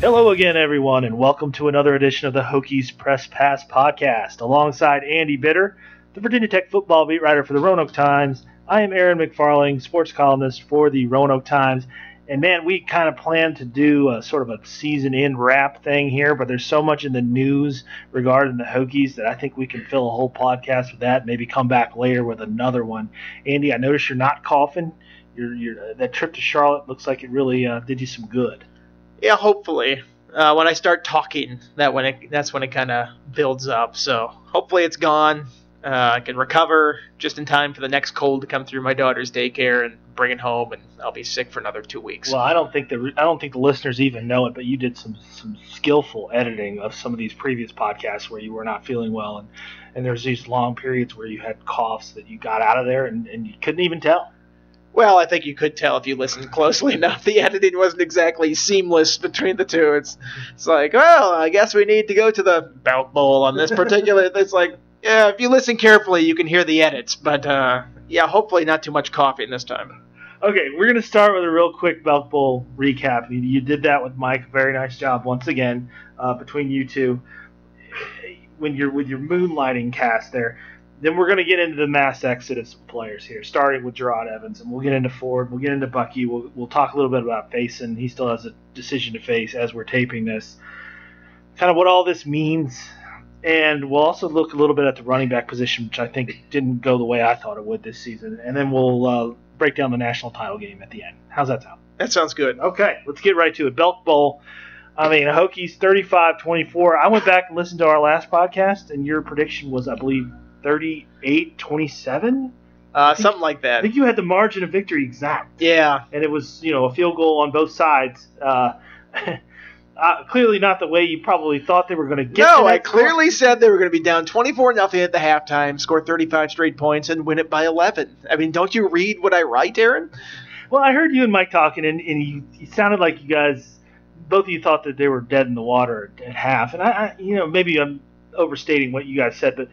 Hello again, everyone, and welcome to another edition of the Hokies Press Pass podcast. Alongside Andy Bitter, the Virginia Tech football beat writer for the Roanoke Times, I am Aaron McFarling, sports columnist for the Roanoke Times. And man, we kind of planned to do a sort of a season end wrap thing here, but there's so much in the news regarding the Hokies that I think we can fill a whole podcast with that. Maybe come back later with another one. Andy, I notice you're not coughing. You're, you're, that trip to Charlotte looks like it really uh, did you some good. Yeah, hopefully. Uh, when I start talking, that when it, that's when it kind of builds up. So hopefully it's gone. Uh, I can recover just in time for the next cold to come through my daughter's daycare and bring it home, and I'll be sick for another two weeks. Well, I don't think the I don't think the listeners even know it, but you did some some skillful editing of some of these previous podcasts where you were not feeling well, and and there's these long periods where you had coughs that you got out of there and, and you couldn't even tell. Well, I think you could tell if you listened closely enough. The editing wasn't exactly seamless between the two. It's it's like, well, I guess we need to go to the Belk Bowl on this particular. it's like, yeah, if you listen carefully, you can hear the edits. But uh, yeah, hopefully not too much coughing this time. Okay, we're gonna start with a real quick Belk Bowl recap. You, you did that with Mike. Very nice job once again uh, between you two. When you're with your moonlighting cast there, then we're gonna get into the mass exodus of players here, starting with Jerod Evans, and we'll get into Ford. We'll get into Bucky. We'll we'll talk a little bit about Facyson. He still has a decision to face as we're taping this. Kind of what all this means, and we'll also look a little bit at the running back position, which I think didn't go the way I thought it would this season. And then we'll uh, break down the national title game at the end. How's that sound? That sounds good. Okay, let's get right to it. Belk Bowl. I mean, Hokies 35 24. I went back and listened to our last podcast, and your prediction was, I believe, 38 27? Uh, something like that. I think you had the margin of victory exact. Yeah. And it was, you know, a field goal on both sides. Uh, uh, clearly not the way you probably thought they were going to get No, to I clearly said they were going to be down 24 nothing at the halftime, score 35 straight points, and win it by 11. I mean, don't you read what I write, Aaron? Well, I heard you and Mike talking, and, and you, you sounded like you guys, both of you thought that they were dead in the water at, at half. And I, I, you know, maybe I'm overstating what you guys said, but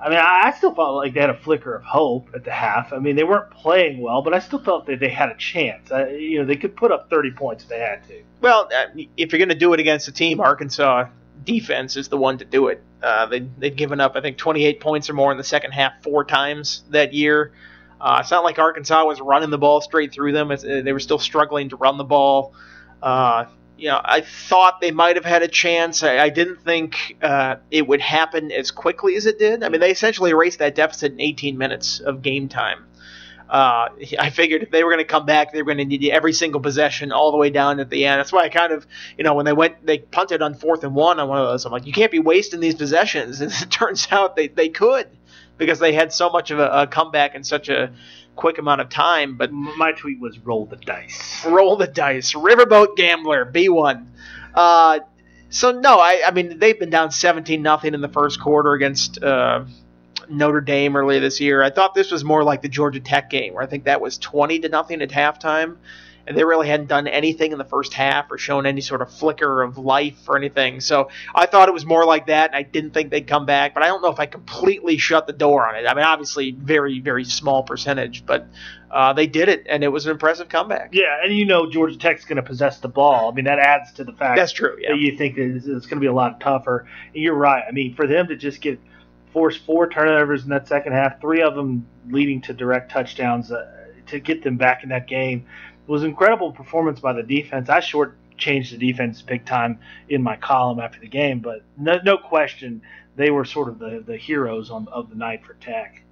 I mean, I, still felt like they had a flicker of hope at the half. I mean, they weren't playing well, but I still felt that they had a chance. I, you know, they could put up 30 points if they had to. Well, uh, if you're going to do it against a team, Arkansas defense is the one to do it. Uh, they, they'd given up, I think, 28 points or more in the second half four times that year. Uh, it's not like Arkansas was running the ball straight through them. It's, uh, they were still struggling to run the ball. Uh, you know, I thought they might have had a chance. I, I didn't think uh, it would happen as quickly as it did. I mean, they essentially erased that deficit in 18 minutes of game time. Uh, I figured if they were going to come back, they were going to need every single possession all the way down at the end. That's why I kind of, you know, when they went, they punted on fourth and one on one of those. I'm like, you can't be wasting these possessions. And it turns out they, they could because they had so much of a, a comeback in such a quick amount of time. But My tweet was roll the dice. roll the dice. Riverboat Gambler, B1. Uh, so no, I, I mean they've been down 17 nothing in the first quarter against uh, Notre Dame earlier this year. I thought this was more like the Georgia Tech game, where I think that was 20 to nothing at halftime, and they really hadn't done anything in the first half or shown any sort of flicker of life or anything. So I thought it was more like that, and I didn't think they'd come back. But I don't know if I completely shut the door on it. I mean, obviously, very very small percentage, but uh, they did it, and it was an impressive comeback. Yeah, and you know Georgia Tech's going to possess the ball. I mean, that adds to the fact That's true. Yeah. that you think that it's, it's going to be a lot tougher. And you're right. I mean, for them to just get force four turnovers in that second half, three of them leading to direct touchdowns, uh, to get them back in that game was incredible performance by the defense. I short changed the defense big time in my column after the game, but no, no question they were sort of the, the heroes on, of the night for Tech.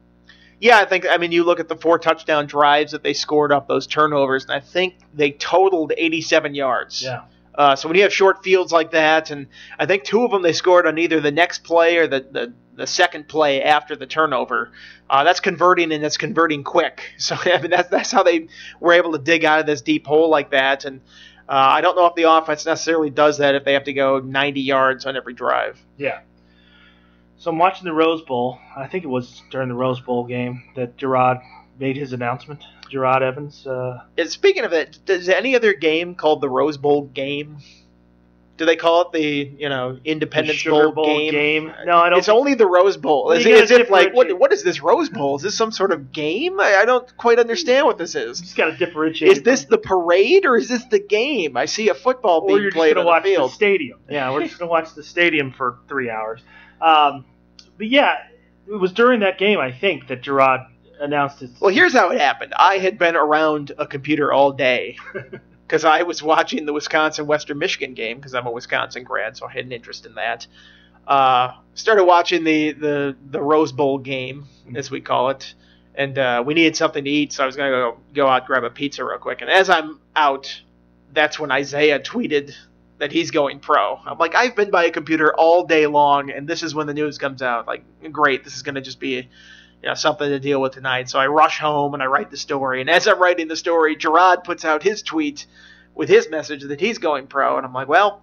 Yeah, I think. I mean, you look at the four touchdown drives that they scored up those turnovers, and I think they totaled 87 yards. Yeah. Uh, so when you have short fields like that, and I think two of them they scored on either the next play or the the, the second play after the turnover. Uh, that's converting and that's converting quick. So I mean that's that's how they were able to dig out of this deep hole like that. And uh, I don't know if the offense necessarily does that if they have to go 90 yards on every drive. Yeah. So I'm watching the Rose Bowl. I think it was during the Rose Bowl game that Jerod made his announcement. Jerod Evans. Uh, speaking of it, does any other game called the Rose Bowl game? Do they call it the you know Independence Sugar Bowl, game? No, I don't. It's only the Rose Bowl. Well, Is it, is it like what? What is this Rose Bowl? Is this some sort of game? I, I don't quite understand what this you is. just got to differentiate. Is this the parade or is this the game? I see a football being played on watch the field. the stadium? Yeah, we're just gonna watch the stadium for three hours. Um, but yeah, it was during that game I think that Jerod announced his. Well, here's how it happened. I had been around a computer all day because I was watching the Wisconsin Western Michigan game because I'm a Wisconsin grad, so I had an interest in that. Uh, started watching the, the, the Rose Bowl game, as we call it, and uh, we needed something to eat, so I was going to go, go out grab a pizza real quick. And as I'm out, that's when Isaiah tweeted that he's going pro. I'm like, I've been by a computer all day long, and this is when the news comes out. Like, great, this is going to just be you know, something to deal with tonight. So I rush home and I write the story. And as I'm writing the story, Jerod puts out his tweet with his message that he's going pro. And I'm like, well,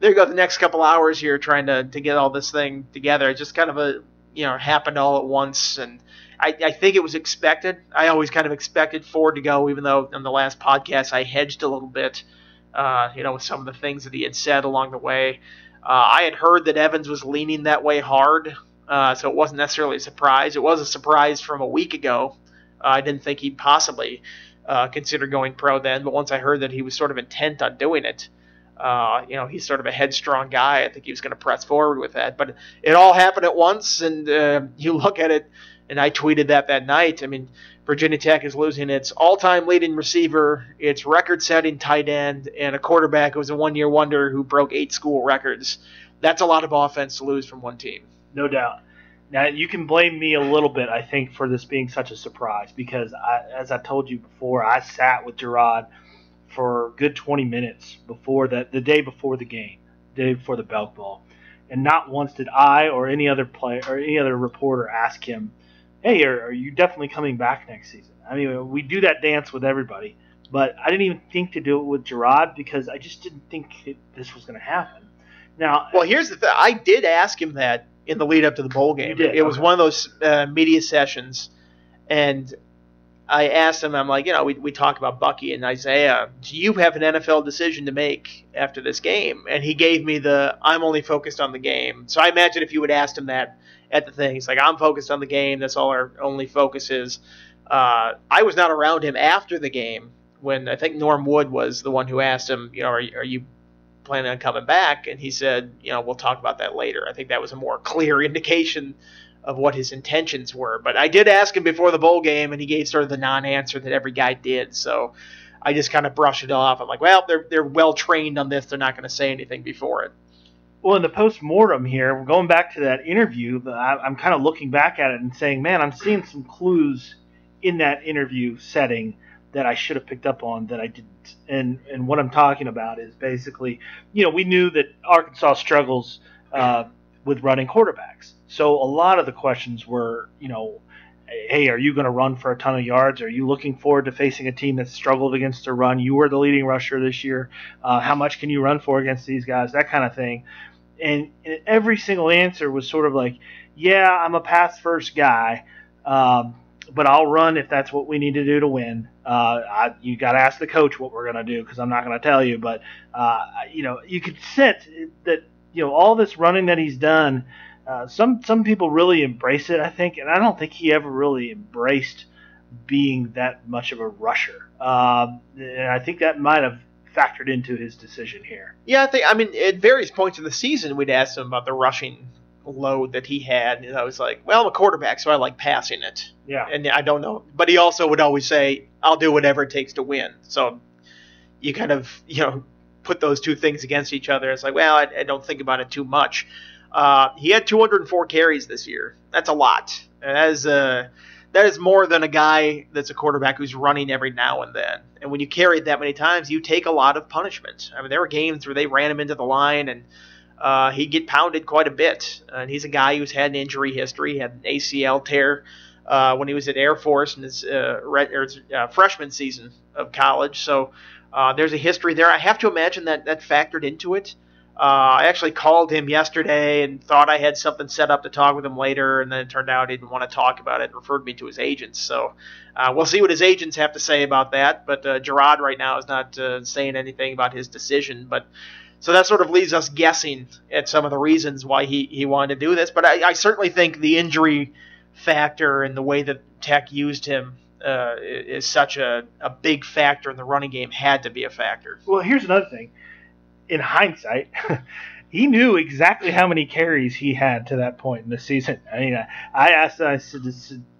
there you go. The next couple hours here trying to, to get all this thing together. It just kind of a you know happened all at once. And I, I think it was expected. I always kind of expected Ford to go, even though on the last podcast I hedged a little bit. Uh, you know, with some of the things that he had said along the way. Uh, I had heard that Evans was leaning that way hard, uh, so it wasn't necessarily a surprise. It was a surprise from a week ago. Uh, I didn't think he'd possibly uh, consider going pro then, but once I heard that he was sort of intent on doing it, uh, you know, he's sort of a headstrong guy. I think he was going to press forward with that. But it all happened at once, and uh, you look at it, and I tweeted that that night. I mean, Virginia Tech is losing its all-time leading receiver, its record-setting tight end, and a quarterback who was a one-year wonder who broke eight school records. That's a lot of offense to lose from one team. No doubt. Now you can blame me a little bit, I think, for this being such a surprise because, I, as I told you before, I sat with Jerod for good 20 minutes before that, the day before the game, the day before the Belk Bowl, and not once did I or any other player or any other reporter ask him, "Hey, are, are you definitely coming back next season?" I mean, we do that dance with everybody, but I didn't even think to do it with Jerod because I just didn't think it, this was going to happen. Now, Well, here's the thing. I did ask him that in the lead up to the bowl game. Did, It was one of those uh, media sessions, and I asked him, I'm like, you know, we, we talk about Bucky and Isaiah. Do you have an NFL decision to make after this game? And he gave me the, I'm only focused on the game. So I imagine if you had asked him that at the thing, he's like, I'm focused on the game. That's all our only focus is. Uh, I was not around him after the game when I think Norm Wood was the one who asked him, you know, are, are you planning on coming back? And he said, you know, we'll talk about that later. I think that was a more clear indication of what his intentions were. But I did ask him before the bowl game, and he gave sort of the non-answer that every guy did. So I just kind of brushed it off. I'm like, well, they're they're well trained on this. They're not going to say anything before it. Well, in the post mortem here, we're going back to that interview. I'm kind of looking back at it and saying, man, I'm seeing some clues in that interview setting that I should have picked up on that I didn't. And and what I'm talking about is basically, you know, we knew that Arkansas struggles uh, with running quarterbacks. So a lot of the questions were, you know, hey, are you going to run for a ton of yards? Are you looking forward to facing a team that struggled against a run? You were the leading rusher this year. Uh, how much can you run for against these guys? That kind of thing and, and every single answer was sort of like, "Yeah, I'm a pass first guy, um, but I'll run if that's what we need to do to win." Uh, I, you got to ask the coach what we're going to do because I'm not going to tell you. But uh, you know, you could sense that you know all this running that he's done. Uh, some some people really embrace it, I think, and I don't think he ever really embraced being that much of a rusher. Um, and I think that might have factored into his decision here. Yeah, I think. I mean, at various points in the season, we'd ask him about the rushing load that he had, and I was like, "Well, I'm a quarterback, so I like passing it." Yeah. and I don't know. But he also would always say, "I'll do whatever it takes to win." So you kind of you know put those two things against each other. It's like, well, I, I don't think about it too much. Uh, he had 204 carries this year. That's a lot. And that is uh, that is more than a guy that's a quarterback who's running every now and then. And when you carry it that many times, you take a lot of punishment. I mean, there were games where they ran him into the line and uh, he'd get pounded quite a bit. And he's a guy who's had an injury history. Had an ACL tear uh, when he was at Air Force in his, uh, his uh, freshman season of college. So uh, there's a history there. I have to imagine that that factored into it. Uh, I actually called him yesterday and thought I had something set up to talk with him later, and then it turned out he didn't want to talk about it and referred me to his agents. So we'll see what his agents have to say about that. But Jerod right now is not saying anything about his decision. But so that sort of leaves us guessing at some of the reasons why he, he wanted to do this. But I, I certainly think the injury factor and the way that Tech used him uh, is such a, a big factor in the running game had to be a factor. Well, here's another thing. In hindsight, he knew exactly how many carries he had to that point in the season. I mean, I asked, I said,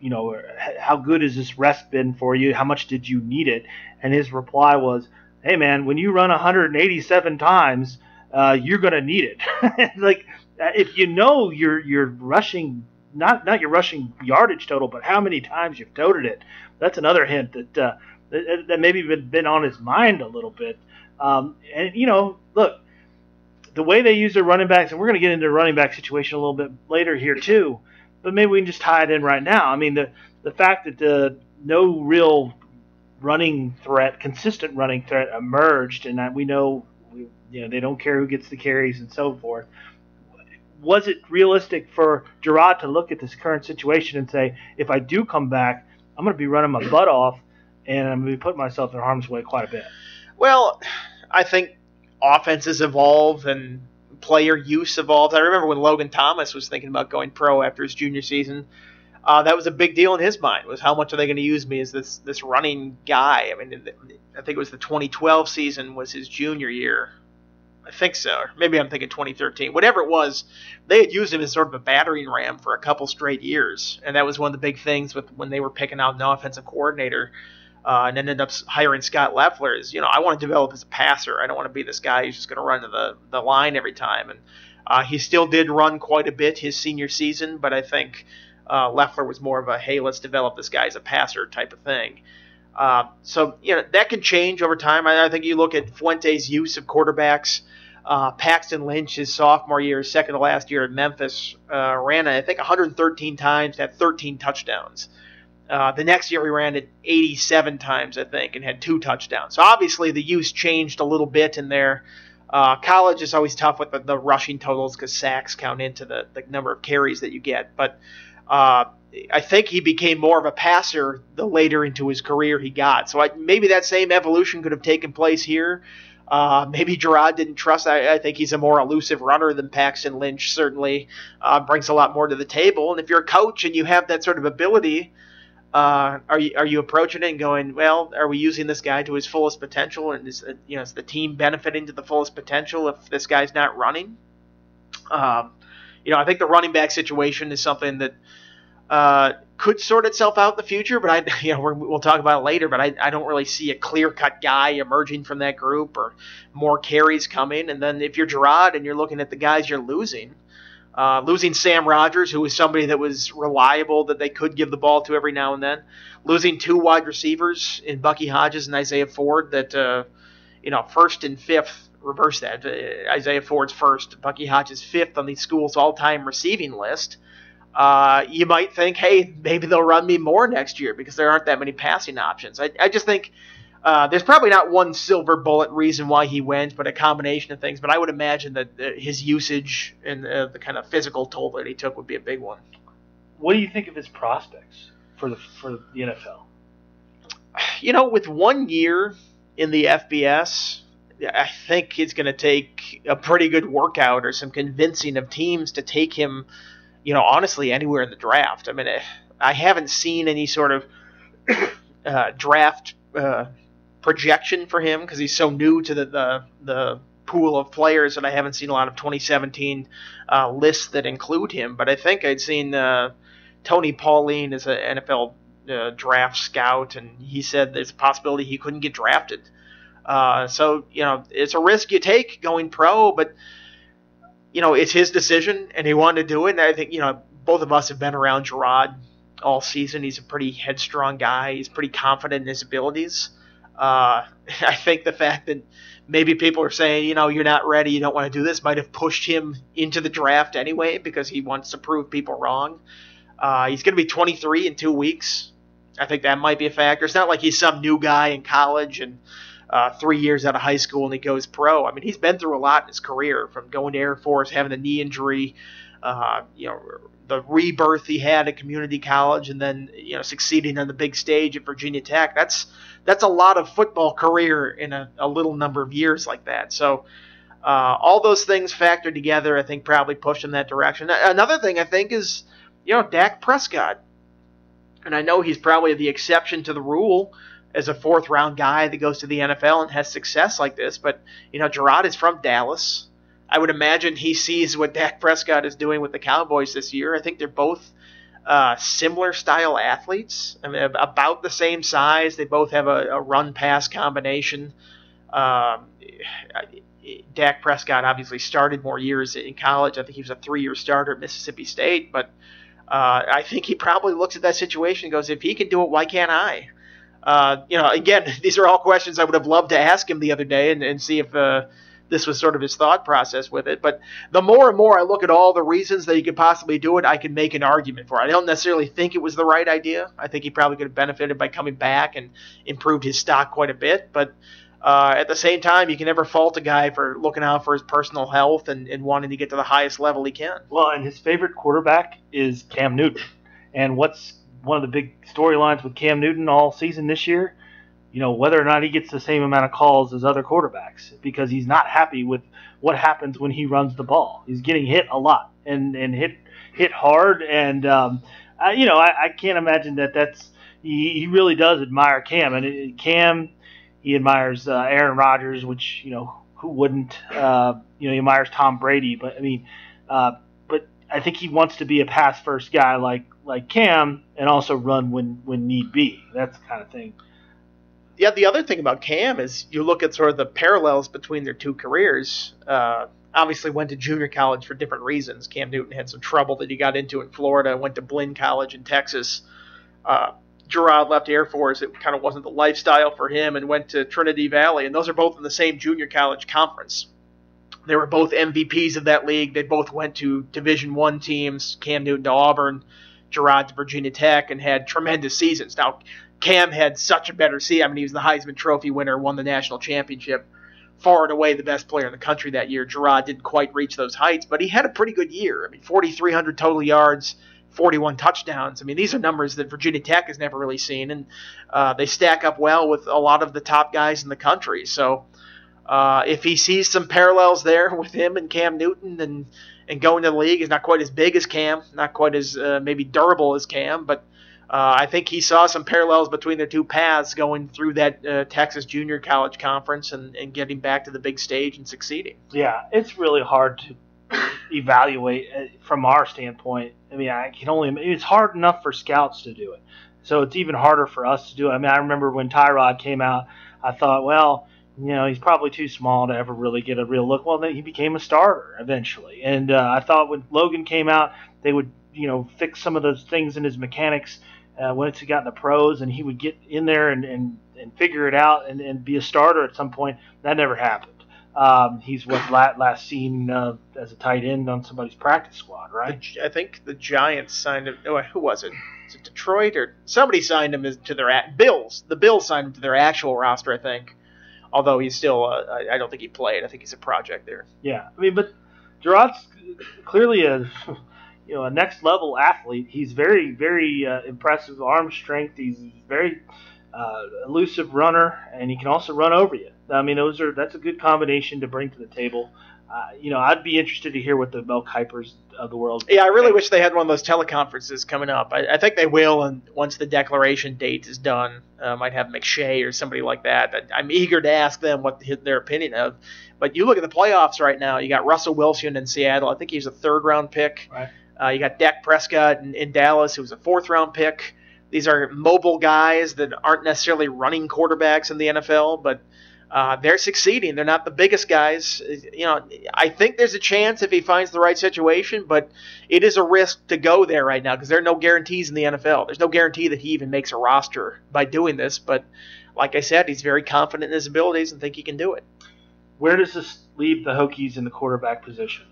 you know, how good has this rest been for you? How much did you need it? And his reply was, hey, man, when you run 187 times, uh, you're to need it. like, if you know you're you're rushing not not your rushing yardage total, but how many times you've toted it. That's another hint that uh, that, that maybe been, been on his mind a little bit. Um, and you know, look, the way they use their running backs, and we're going to get into the running back situation a little bit later here too. But maybe we can just tie it in right now. I mean, the the fact that the no real running threat, consistent running threat emerged, and we know, you know, they don't care who gets the carries and so forth was it realistic for Jerod to look at this current situation and say, if I do come back, I'm going to be running my butt off and I'm going to be putting myself in harm's way quite a bit? Well, I think offenses evolve and player use evolves. I remember when Logan Thomas was thinking about going pro after his junior season. Uh, that was a big deal in his mind. Was how much are they going to use me as this this running guy? I mean, I think it was the 2012 season was his junior year, I think so. maybe I'm thinking 2013. Whatever it was, they had used him as sort of a battering ram for a couple straight years, and that was one of the big things with when they were picking out an offensive coordinator. Uh, and ended up hiring Scott Loeffler. Is you know I want to develop as a passer. I don't want to be this guy who's just going to run to the the line every time. And uh, he still did run quite a bit his senior season, but I think uh, Loeffler was more of a hey let's develop this guy as a passer type of thing. Uh, so you know that can change over time. I, I, think you look at Fuente's use of quarterbacks. Uh, Paxton Lynch, his sophomore year, second to last year at Memphis, uh, ran I think 113 times, had 13 touchdowns. Uh, the next year he ran it 87 times, I think, and had two touchdowns. So obviously the use changed a little bit in there. Uh, college is always tough with the, the rushing totals because sacks count into the, the number of carries that you get. But uh, I think he became more of a passer the later into his career he got. So I, maybe that same evolution could have taken place here. Uh, maybe Jerod didn't trust. I, I, think he's a more elusive runner than Paxton Lynch. Certainly uh, brings a lot more to the table. And if you're a coach and you have that sort of ability, uh, are you are you approaching it and going, well, are we using this guy to his fullest potential? And is you know is the team benefiting to the fullest potential if this guy's not running? Um, you know, I think the running back situation is something that uh, could sort itself out in the future, but I, you know, we will talk about it later. But I, I don't really see a clear cut guy emerging from that group or more carries coming. And then if you're Jerod and you're looking at the guys you're losing, uh, losing Sam Rogers, who was somebody that was reliable that they could give the ball to every now and then, losing two wide receivers in Bucky Hodges and Isaiah Ford that, uh, you know, first and fifth reverse that. Uh, Isaiah Ford's first, Bucky Hodges fifth on the school's all-time receiving list. Uh, you might think, hey, maybe they'll run me more next year because there aren't that many passing options. I, I just think uh, there's probably not one silver bullet reason why he went, but a combination of things. But I would imagine that uh, his usage and uh, the kind of physical toll that he took would be a big one. What do you think of his prospects for the for the NFL? You know, with one year in the FBS, I think it's going to take a pretty good workout or some convincing of teams to take him you know, honestly, anywhere in the draft. I mean, eh, I haven't seen any sort of uh, draft uh, projection for him because he's so new to the, the, the pool of players, and I haven't seen a lot of 2017 uh, lists that include him. But I think I'd seen uh, Tony Pauline as an NFL uh, draft scout, and he said there's a possibility he couldn't get drafted. Uh, so you know, it's a risk you take going pro, but you know, it's his decision, and he wanted to do it. And I think you know, both of us have been around Jerod all season. He's a pretty headstrong guy. He's pretty confident in his abilities. Uh, I think the fact that maybe people are saying, you know, you're not ready, you don't want to do this, might have pushed him into the draft anyway because he wants to prove people wrong. Uh, he's going to be 23 in two weeks. I think that might be a factor. It's not like he's some new guy in college and uh, three years out of high school and he goes pro. I mean, he's been through a lot in his career, from going to Air Force, having a knee injury, uh, you know, the rebirth he had at community college, and then you know succeeding on the big stage at Virginia Tech. That's that's a lot of football career in a, a little number of years like that. So. Uh, all those things factored together, I think, probably pushed in that direction. Another thing I think is, you know, Dak Prescott. And I know he's probably the exception to the rule as a fourth round guy that goes to the NFL and has success like this. But, you know, Jerod is from Dallas. I would imagine he sees what Dak Prescott is doing with the Cowboys this year. I think they're both uh, similar style athletes. I mean, about the same size. They both have a, a run pass combination. Um, Dak Prescott obviously started more years in college. I think he was a three year starter at Mississippi State, but uh, I think he probably looks at that situation and goes, if he can do it, why can't I? Uh, you know, again, these are all questions I would have loved to ask him the other day and, and see if uh, this was sort of his thought process with it. But the more and more I look at all the reasons that he could possibly do it, I can make an argument for it. I don't necessarily think it was the right idea. I think he probably could have benefited by coming back and improved his stock quite a bit. But uh, at the same time, you can never fault a guy for looking out for his personal health and, and wanting to get to the highest level he can. Well, and his favorite quarterback is Cam Newton. And what's one of the big storylines with Cam Newton all season this year? You know, whether or not he gets the same amount of calls as other quarterbacks because he's not happy with what happens when he runs the ball. He's getting hit a lot and, and hit hit hard. And, um, I, you know, I, I can't imagine that that's he, he really does admire Cam. And it, Cam – he admires uh, Aaron Rodgers, which you know who wouldn't? Uh, you know he admires Tom Brady, but I mean, uh, but I think he wants to be a pass first guy like like Cam, and also run when when need be. That's the kind of thing. Yeah, the other thing about Cam is you look at sort of the parallels between their two careers. Uh, obviously, went to junior college for different reasons. Cam Newton had some trouble that he got into in Florida. Went to Blinn College in Texas. Uh, Jerod left Air Force, it kind of wasn't the lifestyle for him and went to Trinity Valley. And those are both in the same junior college conference. They were both MVPs of that league. They both went to Division One teams. Cam Newton to Auburn, Jerod to Virginia Tech, and had tremendous seasons. Now, Cam had such a better season. I mean, he was the Heisman Trophy winner, won the national championship, far and away the best player in the country that year. Jerod didn't quite reach those heights, but he had a pretty good year. I mean, 4,300 total yards, 41 touchdowns. I mean, these are numbers that Virginia Tech has never really seen, and uh, they stack up well with a lot of the top guys in the country. So uh, if he sees some parallels there with him and Cam Newton and and going to the league is not quite as big as Cam, not quite as uh, maybe durable as Cam, but uh, I think he saw some parallels between their two paths going through that uh, Texas Junior College Conference and, and getting back to the big stage and succeeding. Yeah, it's really hard to evaluate uh, from our standpoint. I mean, I can only. It's hard enough for scouts to do it, so it's even harder for us to do it. I mean, I remember when Tyrod came out, I thought, well, you know, he's probably too small to ever really get a real look. Well, then he became a starter eventually, and uh, I thought when Logan came out, they would, you know, fix some of those things in his mechanics uh, once he got in the pros, and he would get in there and and, and figure it out and, and be a starter at some point. That never happened. Um, he's what last seen uh, as a tight end on somebody's practice squad, right? I think the Giants signed him. Oh, who was it? Is it Detroit or somebody signed him to their Bills? The Bills signed him to their actual roster, I think. Although he's still, uh, I don't think he played. I think he's a project there. Yeah, I mean, but Jerod's clearly a you know a next level athlete. He's very very uh, impressive arm strength. He's very uh, elusive runner, and he can also run over you. I mean, those are that's a good combination to bring to the table. Uh, you know, I'd be interested to hear what the Mel Kipers of the world. Yeah, I really think. wish they had one of those teleconferences coming up. I, I, think they will, and once the declaration date is done, uh, might have McShay or somebody like that. I, am eager to ask them what their opinion of. But you look at the playoffs right now. You got Russell Wilson in Seattle. I think he's a third round pick. Right. Uh, you got Dak Prescott in, in Dallas, who was a fourth round pick. These are mobile guys that aren't necessarily running quarterbacks in the NFL, but uh, they're succeeding. They're not the biggest guys. You know, I think there's a chance if he finds the right situation, but it is a risk to go there right now because there are no guarantees in the NFL. There's no guarantee that he even makes a roster by doing this. But like I said, he's very confident in his abilities and think he can do it. Where does this leave the Hokies in the quarterback position?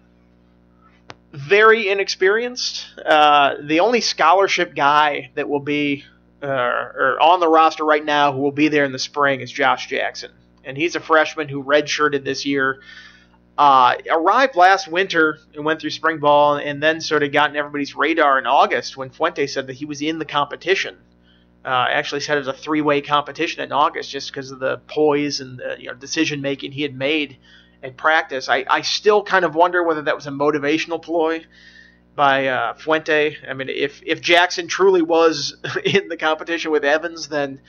Very inexperienced. Uh, the only scholarship guy that will be uh, or on the roster right now who will be there in the spring is Josh Jackson and he's a freshman who redshirted this year. Uh, arrived last winter and went through spring ball, and then sort of got in everybody's radar in August when Fuente said that he was in the competition. Uh, actually said it was a three-way competition in August just because of the poise and the, you know, decision making he had made at practice. I, I still kind of wonder whether that was a motivational ploy by uh, Fuente. I mean, if if Jackson truly was in the competition with Evans, then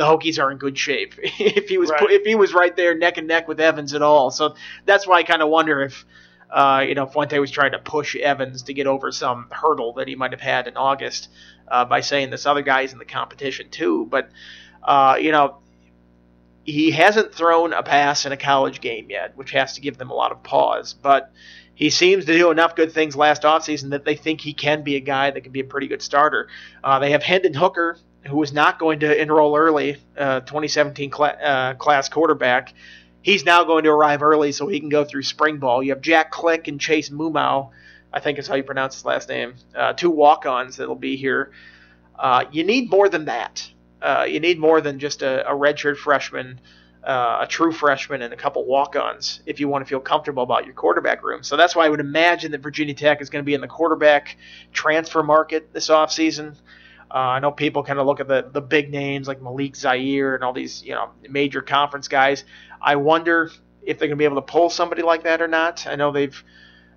the Hokies are in good shape. if he was Right. if he was right there neck and neck with Evans at all, so that's why I kind of wonder if. Uh, you know, Fuente was trying to push Evans to get over some hurdle that he might have had in August uh, by saying this other guy's in the competition too. But uh, you know, he hasn't thrown a pass in a college game yet, which has to give them a lot of pause. But he seems to do enough good things last offseason that they think he can be a guy that can be a pretty good starter. Uh, they have Hendon Hooker, who was not going to enroll early, uh, 2017 cla- uh, class quarterback. He's now going to arrive early so he can go through spring ball. You have Jack Click and Chase Mumau, I think is how you pronounce his last name, uh, two walk ons that'll be here. Uh, you need more than that. Uh, you need more than just a, a redshirt freshman, uh, a true freshman, and a couple walk-ons if you want to feel comfortable about your quarterback room. So that's why I would imagine that Virginia Tech is going to be in the quarterback transfer market this offseason. Uh, I know people kind of look at the, the big names like Malik Zaire and all these you know major conference guys. I wonder if they're going to be able to pull somebody like that or not. I know they've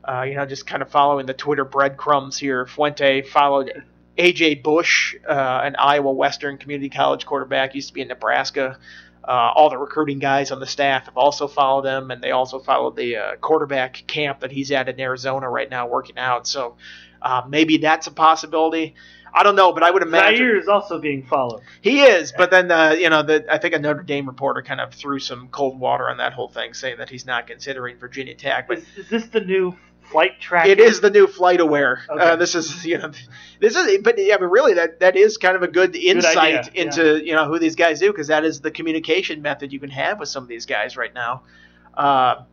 uh, you know just kind of following the Twitter breadcrumbs here. Fuente followed AJ Bush, uh, an Iowa Western Community College quarterback, used to be in Nebraska. Uh, all the recruiting guys on the staff have also followed him, and they also followed the uh, quarterback camp that he's at in Arizona right now, working out. So uh, maybe that's a possibility. I don't know, but I would imagine Zaire is also being followed. he is. But then, uh, you know, the, I think a Notre Dame reporter kind of threw some cold water on that whole thing, saying that he's not considering Virginia Tech. But Is, is this the new flight track? it is the new flight aware. Okay. Uh, this is you know this is but yeah, but really that that is kind of a good insight idea, into you know who these guys do because that is the communication method you can have with some of these guys right now. Uh,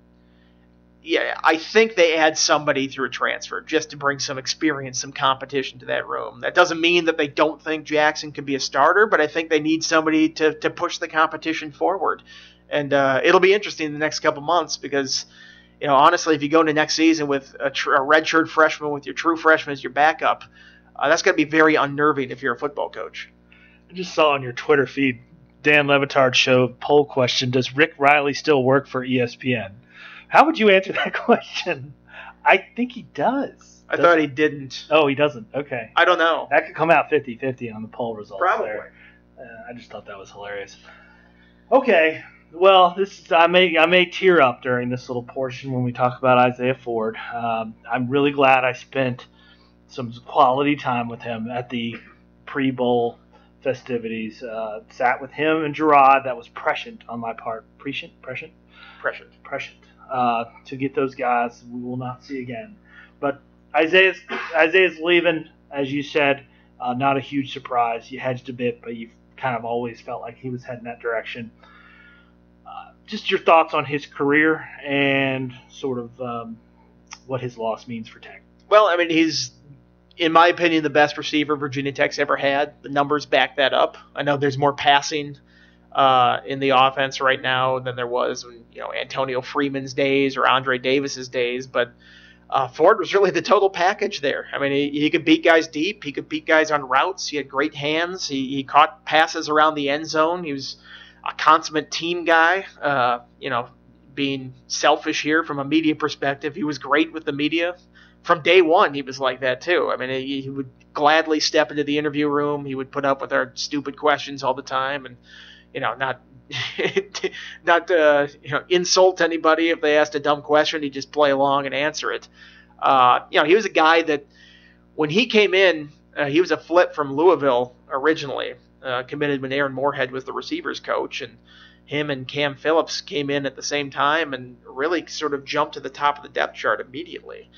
yeah, I think they add somebody through a transfer just to bring some experience, some competition to that room. That doesn't mean that they don't think Jackson can be a starter, but I think they need somebody to, to push the competition forward. And uh, it'll be interesting in the next couple months because, you know, honestly, if you go into next season with a, tr- a redshirt freshman with your true freshman as your backup, uh, that's going to be very unnerving if you're a football coach. I just saw on your Twitter feed Dan Le Batard showed poll question: Does Rick Reilly still work for ESPN? How would you answer that question? I think he does. I Does- thought he didn't. Oh, he doesn't. Okay. I don't know. That could come out 50-50 on the poll results. Probably. Uh, I just thought that was hilarious. Okay. Well, this is, I may I may tear up during this little portion when we talk about Isaiah Ford. Um, I'm really glad I spent some quality time with him at the pre-bowl festivities. Uh, sat with him and Jerod. That was prescient on my part. Prescient, prescient, Prescient. prescient. Uh, to get those guys we will not see again. But Isaiah's Isaiah's leaving, as you said. Uh, not a huge surprise. You hedged a bit, but you kind of always felt like he was heading that direction. Uh, just your thoughts on his career and sort of um, what his loss means for Tech. Well, I mean, he's, in my opinion, the best receiver Virginia Tech's ever had. The numbers back that up. I know there's more passing uh, in the offense right now than there was in you know Antonio Freeman's days or Andre Davis's days, but uh, Ford was really the total package there. I mean, he, he could beat guys deep. He could beat guys on routes. He had great hands. He, he caught passes around the end zone. He was a consummate team guy. Uh, you know, being selfish here from a media perspective, he was great with the media. From day one, he was like that too. I mean, he, he would gladly step into the interview room. He would put up with our stupid questions all the time, and you know, not not uh, you know insult anybody if they asked a dumb question. He'd just play along and answer it. Uh, you know, he was a guy that when he came in, uh, he was a flip from Louisville originally, uh, committed when Aaron Moorehead was the receivers coach, and him and Cam Phillips came in at the same time and really sort of jumped to the top of the depth chart immediately.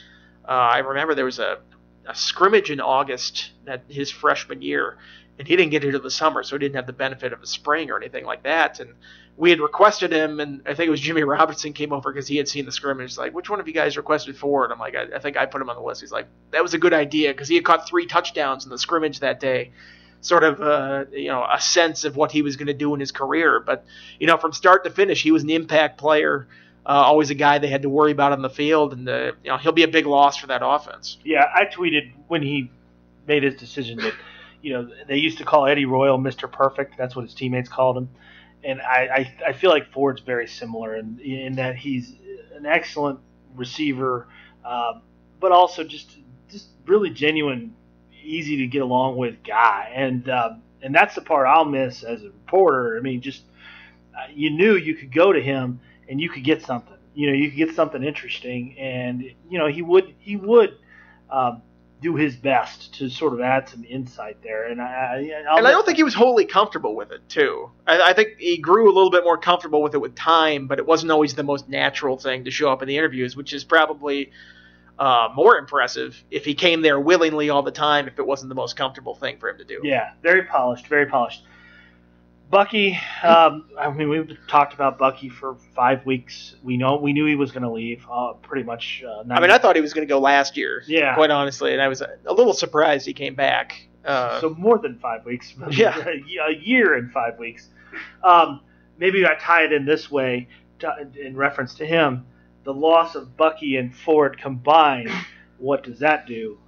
Uh, I remember there was a, a scrimmage in August that his freshman year, and he didn't get here into the summer, so he didn't have the benefit of a spring or anything like that. And we had requested him, and I think it was Jimmy Robertson came over because he had seen the scrimmage. He's like, which one of you guys requested for? And I'm like, I, I think I put him on the list. He's like, that was a good idea because he had caught three touchdowns in the scrimmage that day. Sort of, uh, you know, a sense of what he was going to do in his career. But, you know, from start to finish, he was an impact player. Uh, always a guy they had to worry about on the field, and uh, you know he'll be a big loss for that offense. Yeah, I tweeted when he made his decision that you know they used to call Eddie Royal Mr. Perfect. That's what his teammates called him, and I I, I feel like Ford's very similar in in that he's an excellent receiver, uh, but also just just really genuine, easy to get along with guy, and uh, and that's the part I'll miss as a reporter. I mean, just uh, you knew you could go to him and you could get something. You know, you could get something interesting, and you know he would he would. Um, do his best to sort of add some insight there, and I, I'll and I don't think he was wholly comfortable with it too. I, I, think he grew a little bit more comfortable with it with time, but it wasn't always the most natural thing to show up in the interviews, which is probably uh, more impressive if he came there willingly all the time. If it wasn't the most comfortable thing for him to do. Yeah, very polished, very polished. Bucky, um, I mean, we've talked about Bucky for five weeks. We know we knew he was going to leave. Uh, pretty much. Uh, I mean, I thought he was going to go last year. Yeah. Quite honestly, and I was a, a little surprised he came back. Uh, so more than five weeks. Yeah. a year and five weeks. Um, maybe I tie it in this way, to, in reference to him. The loss of Bucky and Ford combined. What does that do?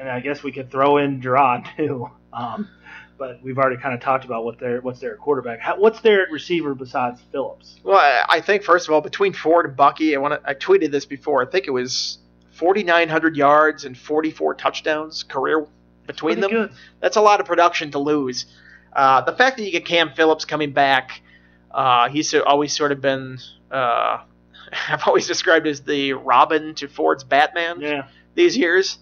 And I guess we could throw in Jerod too. Um, but we've already kind of talked about what their what's their quarterback. How, what's their receiver besides Phillips? Well, I, think first of all between Ford and Bucky, I want I tweeted this before. I think it was 4,900 yards and 44 touchdowns career between them. Good. That's a lot of production to lose. Uh, the fact that you get Cam Phillips coming back, uh, he's always sort of been. Uh, I've always described as the Robin to Ford's Batman. Yeah. These years.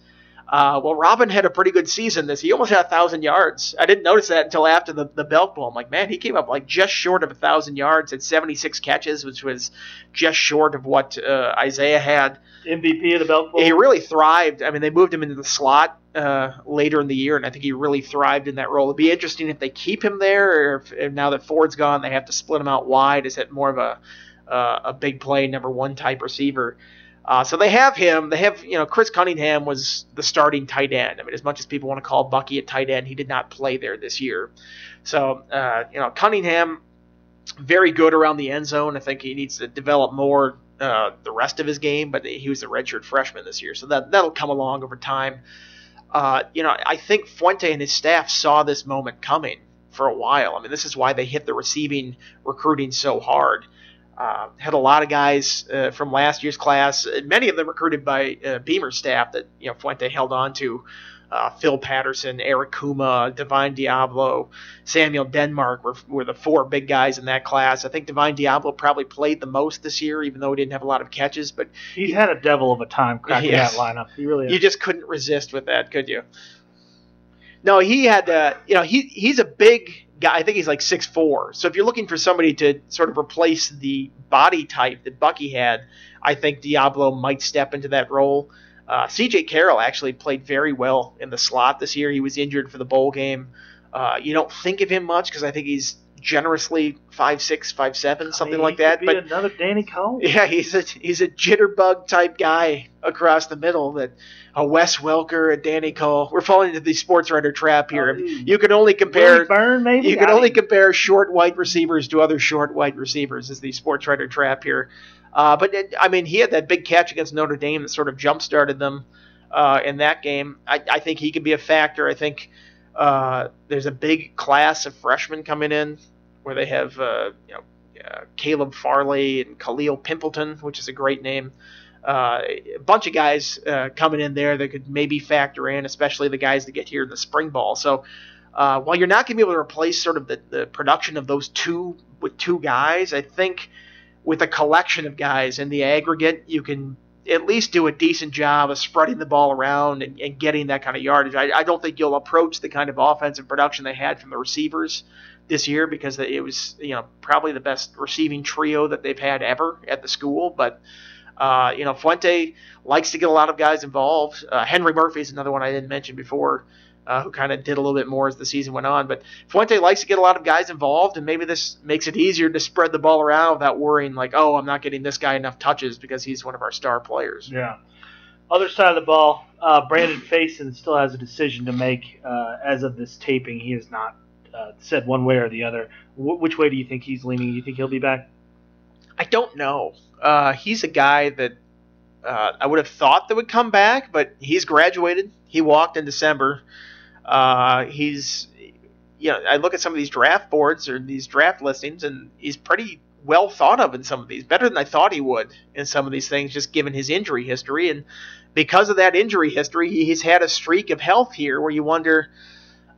Uh, well, Robin had a pretty good season this. He almost had a thousand yards. I didn't notice that until after the the Belk Bowl. I'm like, man, he came up like just short of a thousand yards, at 76 catches, which was just short of what uh, Isaiah had. MVP of the Belk Bowl. He really thrived. I mean, they moved him into the slot uh, later in the year, and I think he really thrived in that role. It'd be interesting if they keep him there, or if, if now that Ford's gone, they have to split him out wide. Is it more of a uh, a big play number one type receiver? Uh, so they have him. They have, you know, Chris Cunningham was the starting tight end. I mean, as much as people want to call Bucky a tight end, he did not play there this year. So, uh, you know, Cunningham, very good around the end zone. I think he needs to develop more uh, the rest of his game, but he was a redshirt freshman this year, so that that'll come along over time. Uh, you know, I think Fuente and his staff saw this moment coming for a while. I mean, this is why they hit the receiving recruiting so hard. Uh, had a lot of guys uh, from last year's class, many of them recruited by uh, Beamer's staff that you know Fuente held on to. Uh, Phil Patterson, Eric Kumah, Divine Deablo, Samuel Denmark were, were the four big guys in that class. I think Divine Deablo probably played the most this year, even though he didn't have a lot of catches. But he's he, had a devil of a time cracking yes, that lineup. He really. You just couldn't resist with that, could you? No, he had. Uh, you know, he he's a big guy. I think he's like six four. So if you're looking for somebody to sort of replace the body type that Bucky had, I think Deablo might step into that role. Uh, C.J. Carroll actually played very well in the slot this year. He was injured for the bowl game. Uh, you don't think of him much because I think he's generously five six, five seven, something I mean, like that. but another Danny Coale. Yeah, he's a he's a jitterbug type guy across the middle. That a Wes Welker, a Danny Coale. We're falling into the sports writer trap here. Oh, you can only compare maybe. You can I only mean, compare short white receivers to other short white receivers Is the sports writer trap here. Uh, but it, I mean, he had that big catch against Notre Dame that sort of jump started them uh, in that game. I, I think he could be a factor. I think. Uh, there's a big class of freshmen coming in where they have uh, you know uh, Caleb Farley and Kalil Pimpleton, which is a great name. Uh, a bunch of guys uh, coming in there that could maybe factor in, especially the guys that get here in the spring ball. So uh, while you're not going to be able to replace sort of the, the production of those two with two guys, I think with a collection of guys in the aggregate, you can at least do a decent job of spreading the ball around and, and getting that kind of yardage. I, I, don't think you'll approach the kind of offensive production they had from the receivers this year because it was you know probably the best receiving trio that they've had ever at the school. But uh, you know Fuente likes to get a lot of guys involved. Uh, Henry Murphy is another one I didn't mention before. Uh, who kind of did a little bit more as the season went on. But Fuente likes to get a lot of guys involved, and maybe this makes it easier to spread the ball around without worrying, like, oh, I'm not getting this guy enough touches because he's one of our star players. Yeah. Other side of the ball, uh, Brandon Facyson still has a decision to make. Uh, as of this taping, he has not uh, said one way or the other. Which way do you think he's leaning? Do you think he'll be back? I don't know. Uh, he's a guy that uh, I would have thought that would come back, but he's graduated. He walked in December. Uh, he's, you know, I look at some of these draft boards or these draft listings, and he's pretty well thought of in some of these, better than I thought he would in some of these things, just given his injury history. And because of that injury history, he's had a streak of health here where you wonder,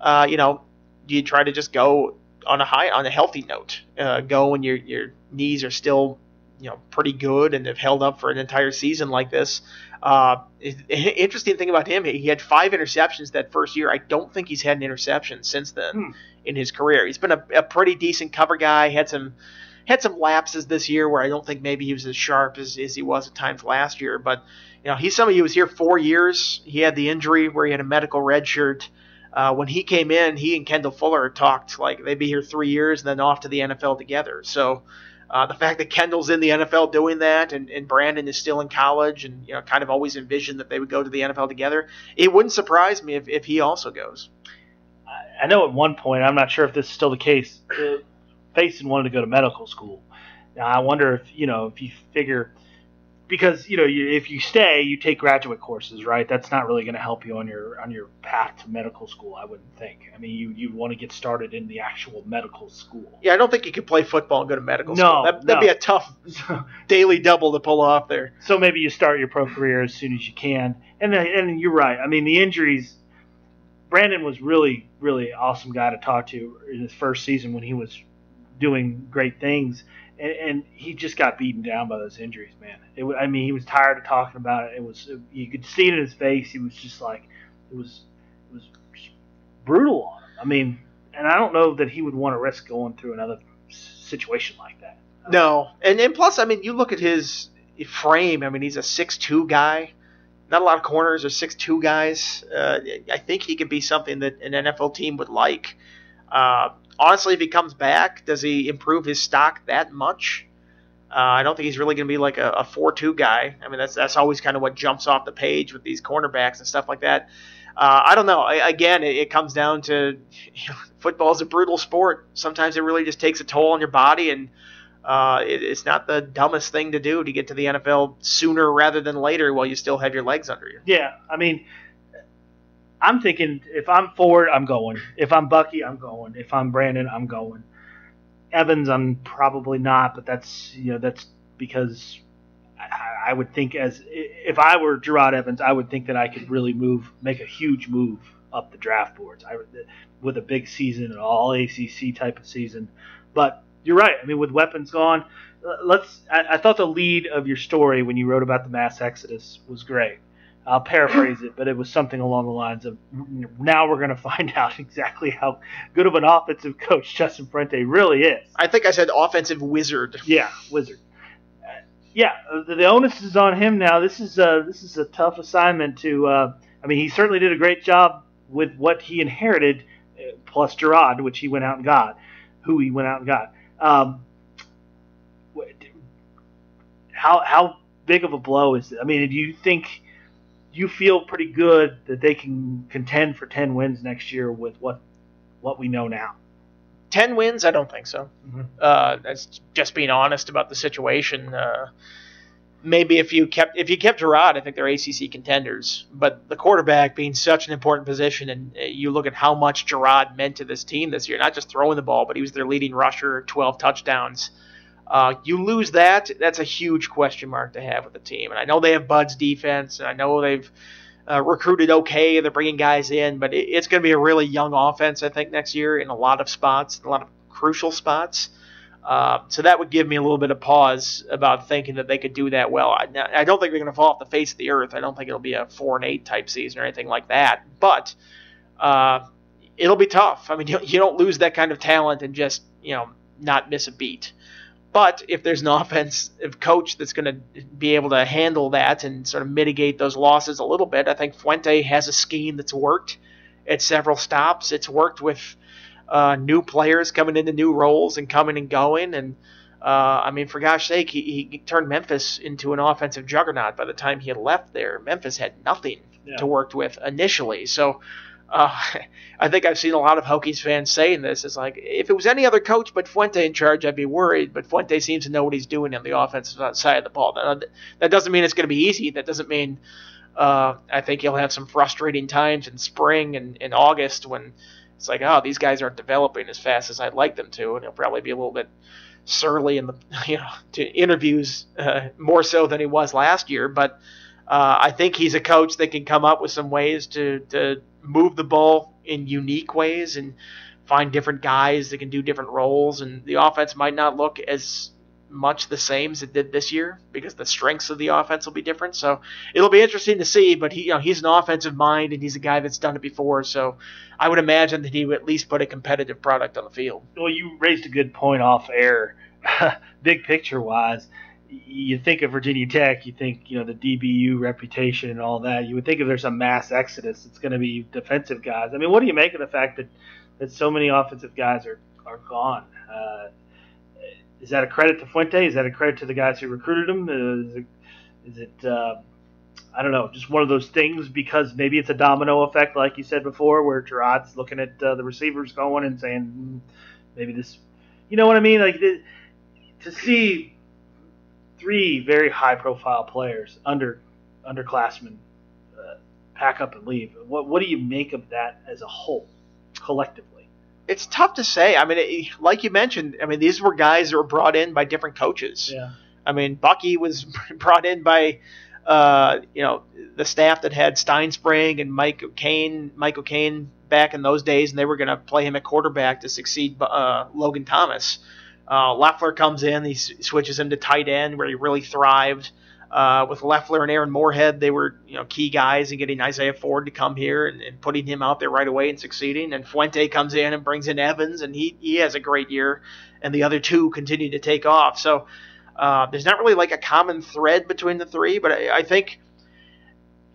uh, you know, do you try to just go on a high, on a healthy note, uh, go when your your knees are still, you know, pretty good and have held up for an entire season like this. Uh, interesting thing about him, he had five interceptions that first year. I don't think he's had an interception since then hmm. in his career. He's been a, a pretty decent cover guy. Had some had some lapses this year where I don't think maybe he was as sharp as, as he was at times last year. But you know, he's somebody who was here four years. He had the injury where he had a medical red shirt. Uh, when he came in, he and Kendall Fuller talked like they'd be here three years and then off to the NFL together. So uh, the fact that Kendall's in the NFL doing that and, and Brandon is still in college and you know kind of always envisioned that they would go to the NFL together, it wouldn't surprise me if, if he also goes. I know at one point, I'm not sure if this is still the case, Facyson wanted to go to medical school. Now I wonder if you know if you figure because you know you, if you stay, you take graduate courses, right? That's not really going to help you on your on your path to medical school. I wouldn't think. I mean, you you want to get started in the actual medical school. Yeah, I don't think you could play football and go to medical school. no, school. That, no. be a tough daily double to pull off there. So maybe you start your pro career as soon as you can. And then, and you're right. I mean, the injuries. Brandon was really really awesome guy to talk to in his first season when he was doing great things and, and he just got beaten down by those injuries, man. It, I mean, he was tired of talking about it. It was you could see it in his face. He was just like it was it was brutal on him. I mean, and I don't know that he would want to risk going through another situation like that. No, and and plus, I mean, you look at his frame. I mean, he's a six-two guy. Not a lot of corners are six-two guys. Uh, I think he could be something that an NFL team would like. Uh, honestly, if he comes back, does he improve his stock that much? Uh, I don't think he's really going to be like a, a 4-2 guy. I mean, that's that's always kind of what jumps off the page with these cornerbacks and stuff like that. Uh, I don't know. I, again, it, it, comes down to you know, football is a brutal sport. Sometimes it really just takes a toll on your body, and uh, it, it's not the dumbest thing to do to get to the NFL sooner rather than later while you still have your legs under you. Yeah, I mean, I'm thinking if I'm Ford, I'm going. If I'm Bucky, I'm going. If I'm Brandon, I'm going. Evans, I'm probably not, but that's you know that's because I, I would think as if I were Jerod Evans, I would think that I could really move, make a huge move up the draft boards. I with a big season, an all ACC type of season. But you're right. I mean, with weapons gone, let's. I, I thought the lead of your story when you wrote about the mass exodus was great I'll paraphrase it, but it was something along the lines of now we're going to find out exactly how good of an offensive coach Justin Fuente really is. I think I said offensive wizard. Yeah, wizard. Uh, yeah, the, the, onus is on him now. This is uh, this is a tough assignment to. Uh, I mean, he certainly did a great job with what he inherited, uh, plus Jerod, which he went out and got, who he went out and got. Um, how how big of a blow is it? I mean, do you think? You feel pretty good that they can contend for 10 wins next year with what what we know now. 10 wins? I don't think so. Mm-hmm. Uh, that's just being honest about the situation. Uh, maybe if you kept if you kept Jerod, I think they're ACC contenders. But the quarterback being such an important position, and uh, you look at how much Jerod meant to this team this year, not just throwing the ball, but he was their leading rusher, 12 touchdowns. Uh, you lose that, that's a huge question mark to have with the team. And I know they have Bud's defense, and I know they've uh, recruited okay. They're bringing guys in, but it, it's going to be a really young offense, I think, next year in a lot of spots, a lot of crucial spots. Uh, so that would give me a little bit of pause about thinking that they could do that well. I, I don't think they're going to fall off the face of the earth. I don't think it'll be a four and eight type season or anything like that. But uh, it'll be tough. I mean, you, you don't lose that kind of talent and just you know not miss a beat. But if there's an offensive coach that's going to be able to handle that and sort of mitigate those losses a little bit, I think Fuente has a scheme that's worked at several stops. It's worked with uh, new players coming into new roles and coming and going. And uh, I mean, for gosh sake, he, he, turned Memphis into an offensive juggernaut by the time he had left there. Memphis had nothing yeah. to work with initially. So uh, I think I've seen a lot of Hokies fans saying this. It's like if it was any other coach but Fuente in charge, I'd be worried. But Fuente seems to know what he's doing on the offensive side of the ball. That, doesn't mean it's going to be easy. That doesn't mean uh, I think he'll have some frustrating times in spring and in August when it's like, oh, these guys aren't developing as fast as I'd like them to, and he'll probably be a little bit surly in the you know to interviews uh, more so than he was last year. But uh, I think he's a coach that can come up with some ways to to move the ball in unique ways and find different guys that can do different roles. And the offense might not look as much the same as it did this year because the strengths of the offense will be different. So it'll be interesting to see. But he, you know, he's an offensive mind and he's a guy that's done it before. So I would imagine that he would at least put a competitive product on the field. Well, you raised a good point off air. Big picture wise, you think of Virginia Tech, you think you know the DBU reputation and all that. You would think if there's a mass exodus, it's going to be defensive guys. I mean, what do you make of the fact that that so many offensive guys are are gone? Uh, is that a credit to Fuente? Is that a credit to the guys who recruited him? Is it, is it uh, I don't know, just one of those things because maybe it's a domino effect, like you said before, where Jerod's looking at uh, the receivers going and saying, mm, maybe this, you know what I mean? Like to see three very high-profile players under underclassmen uh, pack up and leave. What what do you make of that as a whole, collectively? It's tough to say. I mean, it, like you mentioned, I mean these were guys that were brought in by different coaches. Yeah. I mean, Bucky was brought in by uh, you know, the staff that had Stinespring and Mike O'Cain, Mike O'Cain back in those days, and they were going to play him at quarterback to succeed uh, Logan Thomas. Uh, Loeffler comes in, he switches him to tight end where he really thrived. Uh, with Loeffler and Aaron Moorehead, they were you know key guys in getting Isaiah Ford to come here and, and putting him out there right away and succeeding. And Fuente comes in and brings in Evans, and he he has a great year, and the other two continue to take off. So uh, there's not really like a common thread between the three, but I, I think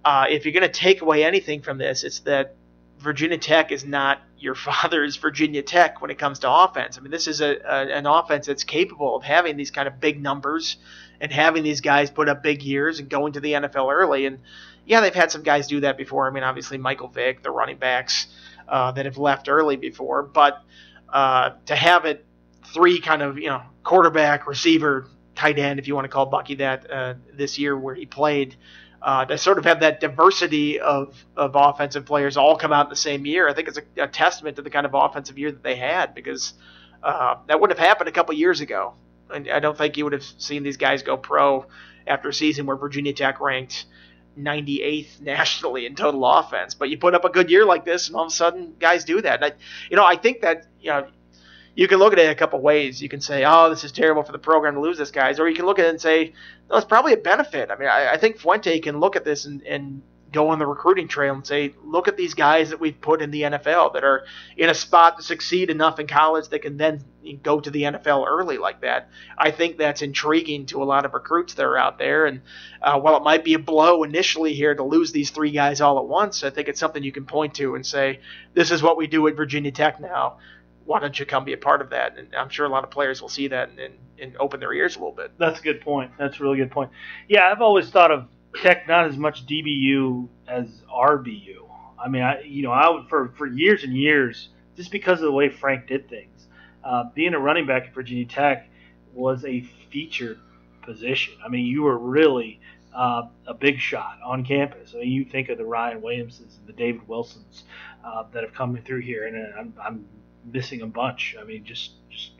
uh, if you're going to take away anything from this, it's that Virginia Tech is not your father's Virginia Tech when it comes to offense. I mean, this is a, a, an offense that's capable of having these kind of big numbers and having these guys put up big years and going to the NFL early. And yeah, they've had some guys do that before. I mean, obviously Michael Vick, the running backs uh, that have left early before, but uh, to have it three kind of you know quarterback, receiver, tight end, if you want to call Bucky that, uh, this year where he played. Uh, to sort of have that diversity of, of offensive players all come out in the same year, I think it's a, a testament to the kind of offensive year that they had because uh, that wouldn't have happened a couple years ago. And I don't think you would have seen these guys go pro after a season where Virginia Tech ranked 98th nationally in total offense. But you put up a good year like this, and all of a sudden, guys do that. I, you know, I think that you know you can look at it a couple ways. You can say, "Oh, this is terrible for the program to lose this guys," or you can look at it and say, "No, it's probably a benefit." I mean, I, I think Fuente can look at this and, and go on the recruiting trail and say, "Look at these guys that we've put in the NFL that are in a spot to succeed enough in college that can then go to the NFL early like that." I think that's intriguing to a lot of recruits that are out there. And uh, while it might be a blow initially here to lose these three guys all at once, I think it's something you can point to and say, "This is what we do at Virginia Tech now." Why don't you come be a part of that? And I'm sure a lot of players will see that and, and, and, open their ears a little bit. That's a good point. That's a really good point. Yeah, I've always thought of Tech not as much DBU as RBU. I mean, I you know, I for for years and years, just because of the way Frank did things, uh, being a running back at Virginia Tech was a featured position. I mean, you were really uh, a big shot on campus. I mean, you think of the Ryan Williamsons and the David Wilsons uh, that have come through here, and I'm, I'm missing a bunch. I mean, just just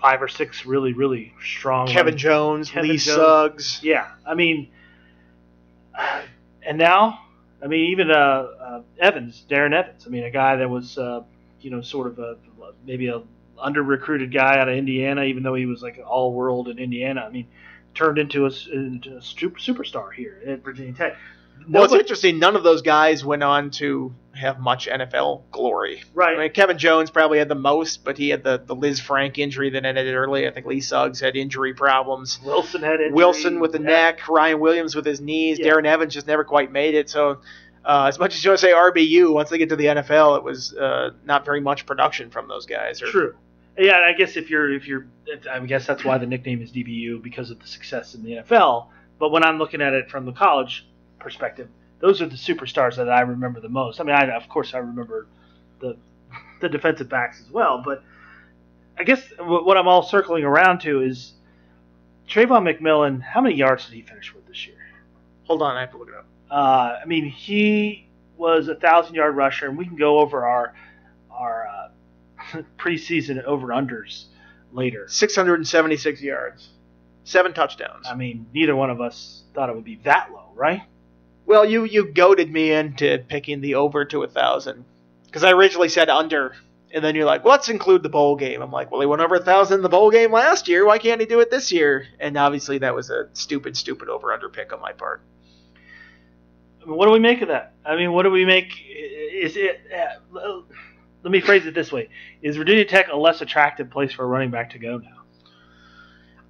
five or six really really strong. Kevin ones. Jones, Kevin Lee Jones. Suggs. Yeah, I mean, and now, I mean, even uh, uh, Evans, Darren Evans. I mean, a guy that was uh, you know sort of a maybe a under recruited guy out of Indiana, even though he was like all world in Indiana. I mean, turned into a, into a super, superstar here at Virginia Tech. Well, it's interesting. None of those guys went on to have much NFL glory. right? I mean, Kevin Jones probably had the most, but he had the, the Lisfranc injury that ended early. I think Lee Suggs had injury problems. Wilson had injury. Wilson with the Yeah. neck, Ryan Williams with his knees, Yeah. Darren Evans just never quite made it. So, uh, as much as you want to say RBU, once they get to the NFL, it was uh, not very much production from those guys. Or, True. Yeah, I guess if you're if you're, I guess that's why the nickname is DBU because of the success in the NFL. But when I'm looking at it from the college perspective, those are the superstars that I remember the most. I mean, I, of course I remember the the defensive backs as well, but I guess what I'm all circling around to is Travon McMillian. How many yards did he finish with this year? Hold on, I have to look it up. Uh, I mean, he was a thousand yard rusher, and we can go over our our uh, preseason over unders later. 676 yards, seven touchdowns. I mean, neither one of us thought it would be that low, right? Well, you you goaded me into picking the over to a thousand because I originally said under, and then you're like, well, let's include the bowl game. I'm like, well, he went over a thousand in the bowl game last year. Why can't he do it this year? And obviously, that was a stupid, stupid over under pick on my part. I mean, what do we make of that? I mean, what do we make? Is it? Uh, let me phrase it this way: Is Virginia Tech a less attractive place for a running back to go now?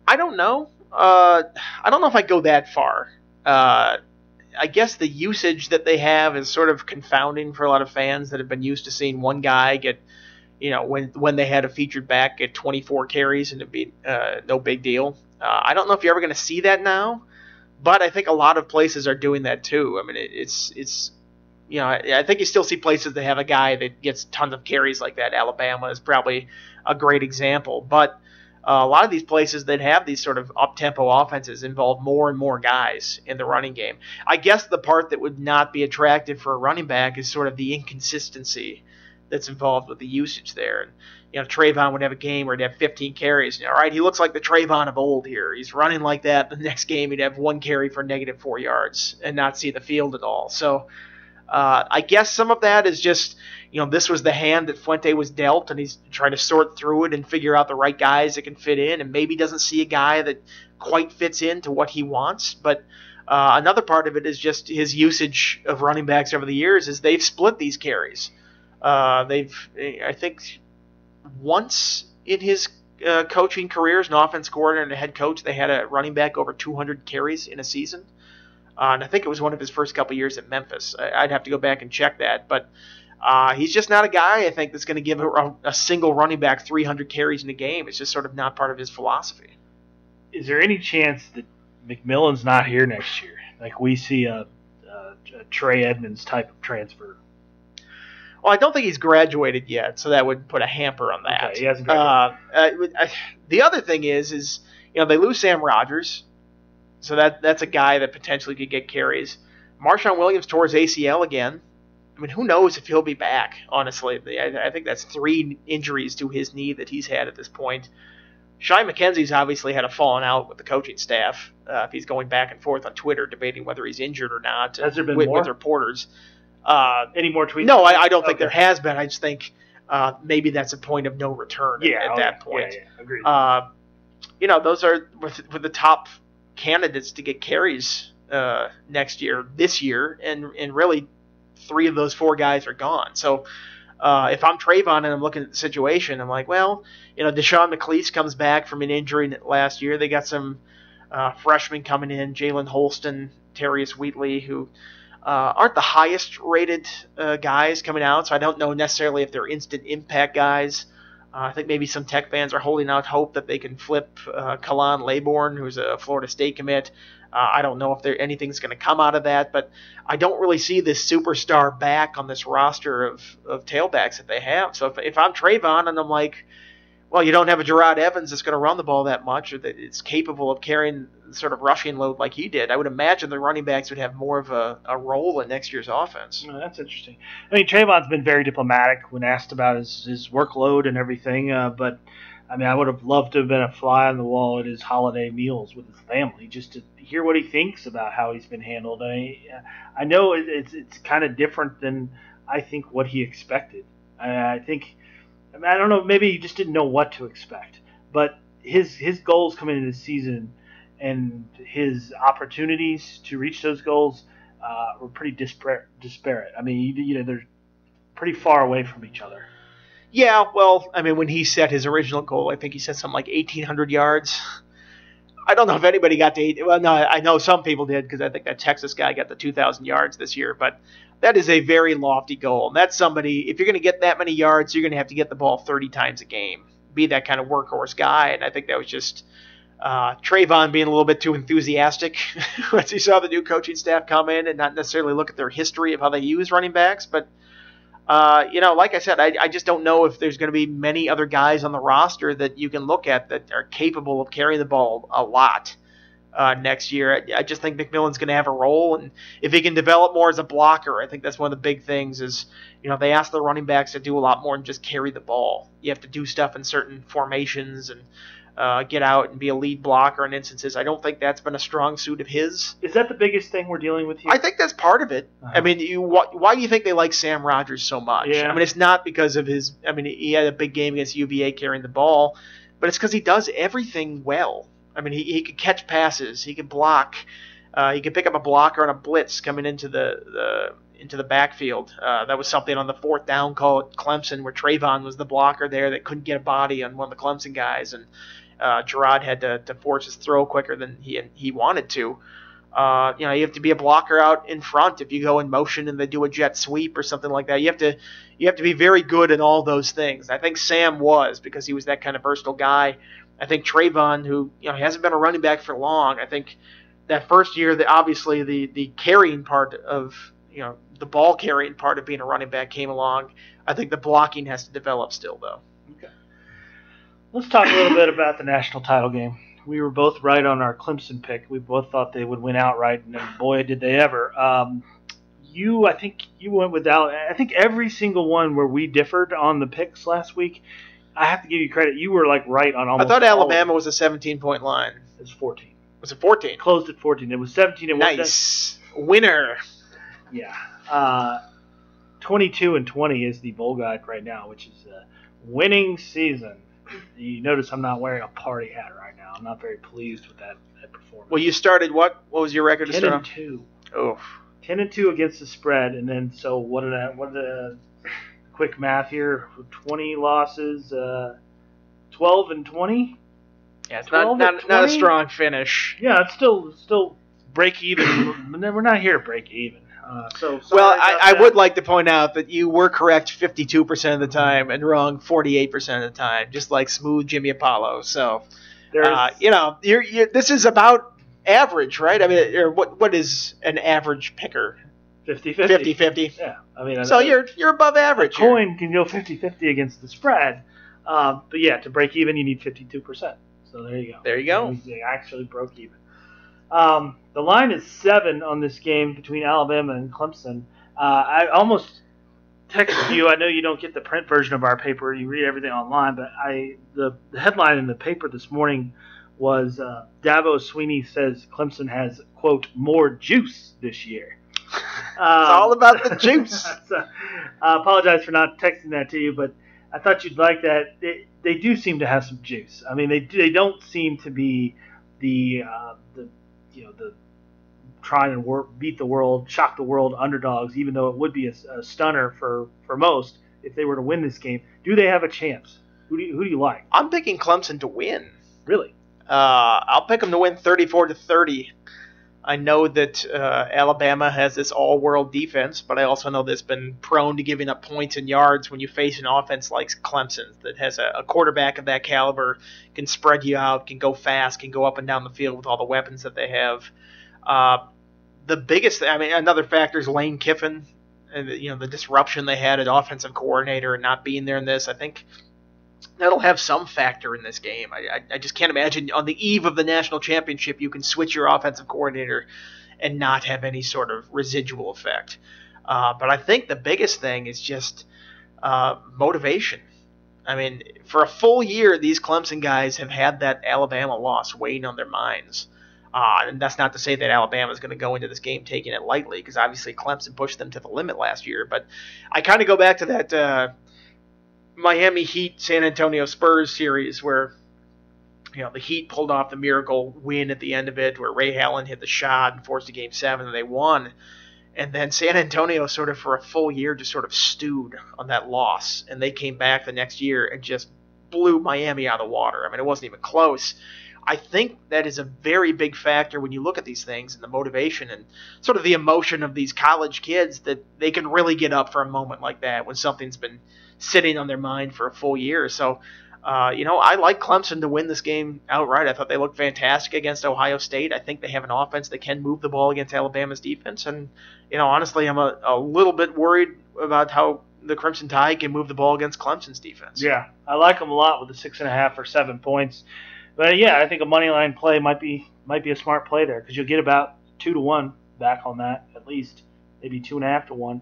I don't know. Uh, I don't know if I go that far. Uh, I guess the usage that they have is sort of confounding for a lot of fans that have been used to seeing one guy get, you know, when when they had a featured back get 24 carries and it'd be uh, no big deal. Uh, I don't know if you're ever going to see that now, but I think a lot of places are doing that too. I mean, it, it's it's you know, I, I think you still see places that have a guy that gets tons of carries like that. Alabama is probably a great example, but uh, a lot of these places that have these sort of up-tempo offenses involve more and more guys in the running game. I guess the part that would not be attractive for a running back is sort of the inconsistency that's involved with the usage there. And you know, Travon would have a game where he'd have 15 carries. all right, he looks like the Travon of old here. He's running like that. The next game, he'd have one carry for negative four yards and not see the field at all. So uh, I guess some of that is just, you know, this was the hand that Fuente was dealt, and he's trying to sort through it and figure out the right guys that can fit in, and maybe doesn't see a guy that quite fits into what he wants. But uh, another part of it is just his usage of running backs over the years is they've split these carries. Uh, they've, I think, once in his uh, coaching career as an offense coordinator and a head coach, they had a running back over 200 carries in a season. Uh, and I think it was one of his first couple years at Memphis. I, would have to go back and check that, but uh, he's just not a guy I think that's going to give a, a, single running back 300 carries in a game. It's just sort of not part of his philosophy. Is there any chance that McMillian's not here next year? Like we see a, a, a Trey Edmonds type of transfer. Well, I don't think he's graduated yet, so that would put a hamper on that. Okay, he hasn't graduated. Uh, uh, the other thing is, is you know they lose Sam Rogers, so that that's a guy that potentially could get carries. Marshawn Williams tore his ACL again. I mean, who knows if he'll be back? Honestly, I, I think that's three injuries to his knee that he's had at this point. Shai McKenzie's obviously had a falling out with the coaching staff. Uh, if he's going back and forth on Twitter debating whether he's injured or not, has there been with, more? with reporters? Uh, Any more tweets? No, I, I don't okay. think there has been. I just think uh, maybe that's a point of no return yeah, at, at that point. Yeah, yeah, agreed. Uh, you know, those are with, with the top candidates to get carries uh, next year, this year, and and really three of those four guys are gone. So uh, if I'm Travon and I'm looking at the situation, I'm like, well, you know, Deshaun McClease comes back from an injury last year. They got some uh, freshmen coming in, Jalen Holston, Terrius Wheatley, who uh, aren't the highest rated uh, guys coming out. So I don't know necessarily if they're instant impact guys. Uh, I think maybe some Tech fans are holding out hope that they can flip uh, Khalan Laborn, who's a Florida State commit. Uh, I don't know if there anything's going to come out of that, but I don't really see this superstar back on this roster of, of tailbacks that they have. So if, if I'm Travon and I'm like, well, you don't have a Jerod Evans that's going to run the ball that much or that is capable of carrying sort of rushing load like he did. I would imagine the running backs would have more of a, a role in next year's offense. Oh, that's interesting. I mean, Travon's been very diplomatic when asked about his, his workload and everything, uh, but I mean, I would have loved to have been a fly on the wall at his holiday meals with his family just to hear what he thinks about how he's been handled. I, I know it's it's kind of different than I think what he expected. I, I think I, mean, I don't know. Maybe he just didn't know what to expect. But his his goals coming into the season and his opportunities to reach those goals uh, were pretty disparate. disparate. I mean, you, you know, they're pretty far away from each other. Yeah, well, I mean, when he set his original goal, I think he set something like 1,800 yards. I don't know if anybody got to eight. Well, no, I know some people did because I think that Texas guy got the 2,000 yards this year. But that is a very lofty goal. And that's somebody, if you're going to get that many yards, you're going to have to get the ball 30 times a game, be that kind of workhorse guy. And I think that was just uh, Travon being a little bit too enthusiastic once he saw the new coaching staff come in and not necessarily look at their history of how they use running backs. But, uh, you know, like I said, I, I just don't know if there's going to be many other guys on the roster that you can look at that are capable of carrying the ball a lot. uh, next year. I, I just think McMillian's going to have a role, and if he can develop more as a blocker, I think that's one of the big things. Is you know they ask the running backs to do a lot more than just carry the ball. You have to do stuff in certain formations and uh, get out and be a lead blocker in instances. I don't think that's been a strong suit of his. Is that the biggest thing we're dealing with here? I think that's part of it. Uh-huh. I mean, you why, why do you think they like Sam Rogers so much? Yeah. I mean, it's not because of his. I mean, he had a big game against UVA carrying the ball, but it's because he does everything well. I mean, he he could catch passes, he could block, uh, he could pick up a blocker on a blitz coming into the the into the backfield. Uh, that was something on the fourth down call at Clemson where Travon was the blocker there that couldn't get a body on one of the Clemson guys, and uh, Jerod had to, to force his throw quicker than he he wanted to. Uh, you know, you have to be a blocker out in front if you go in motion and they do a jet sweep or something like that. You have to you have to be very good at all those things. I think Sam was because he was that kind of versatile guy. I think Travon, who you know he hasn't been a running back for long, I think that first year, that obviously the the carrying part of you know the ball carrying part of being a running back came along. I think the blocking has to develop still though. Let's talk a little bit about the national title game. We were both right on our Clemson pick. We both thought they would win outright, and boy, did they ever. Um, you, I think you went with Al. I think every single one where we differed on the picks last week, I have to give you credit. You were like right on almost. I thought Alabama was a 17 point line. It was 14. Was it 14? Closed at 14. It was 17 and one. Nice winner. Yeah. Uh, 22 and 20 is the bowl guide right now, which is a winning season. You notice I'm not wearing a party hat right now. I'm not very pleased with that, that performance. Well, you started what? What was your record to 10 start and on? 2. Oh, 10 and 2 against the spread, and then so what did I, what did the quick math here? 20 losses, uh, 12 and 20. yeah, it's 12 not and not, not a strong finish. Yeah, it's still still break even. We're not here to break even. Uh, so Well, I, I would like to point out that you were correct 52% of the time and wrong 48% of the time, just like smooth Jimmy Apollo. So, uh, you know, you're, you're, this is about average, right? I mean, or what what is an average picker? 50 50. 50 50. Yeah, I mean, So a- you're you're above average. here. coin can go 50 50 against the spread. Um, but yeah, to break even, you need 52%. So there you go. There you go. We actually broke even. Um, the line is seven on this game between Alabama and Clemson. Uh, I almost texted you. I know you don't get the print version of our paper. You read everything online, but I the, the headline in the paper this morning was uh, Dabo Swinney says Clemson has quote more juice this year. It's all about the juice. so, I apologize for not texting that to you, but I thought you'd like that. They, they do seem to have some juice. I mean, they they don't seem to be the uh, the you know the try and wor- beat the world, shock the world underdogs. Even though it would be a, a stunner for for most if they were to win this game. Do they have a chance? Who do you, who do you like? I'm picking Clemson to win. Really? Uh, I'll pick them to win 34 to 30. I know that uh, Alabama has this all-world defense, but I also know that's been prone to giving up points and yards when you face an offense like Clemson that has a, a quarterback of that caliber, can spread you out, can go fast, can go up and down the field with all the weapons that they have. Uh, the biggest, I mean, another factor is Lane Kiffin, and you know the disruption they had at offensive coordinator and not being there in this. I think that'll have some factor in this game. I, I, I just can't imagine on the eve of the national championship you can switch your offensive coordinator and not have any sort of residual effect. Uh, but I think the biggest thing is just uh, motivation. I mean, for a full year, these Clemson guys have had that Alabama loss weighing on their minds. Uh, and that's not to say that Alabama is going to go into this game taking it lightly, because obviously Clemson pushed them to the limit last year. But I kind of go back to that uh, Miami Heat San Antonio Spurs series where you know the Heat pulled off the miracle win at the end of it, where Ray Allen hit the shot and forced a game seven, and they won. And then San Antonio sort of for a full year just sort of stewed on that loss, and they came back the next year and just blew Miami out of the water. I mean, it wasn't even close. I think that is a very big factor when you look at these things and the motivation and sort of the emotion of these college kids that they can really get up for a moment like that when something's been sitting on their mind for a full year. So, uh, you know, I like Clemson to win this game outright. I thought they looked fantastic against Ohio State. I think they have an offense that can move the ball against Alabama's defense. And, you know, honestly, I'm a, a little bit worried about how the Crimson Tide can move the ball against Clemson's defense. Yeah, I like them a lot with the six and a half or seven points. But yeah, I think a money line play might be might be a smart play there because you'll get about two to one back on that at least, maybe two and a half to one.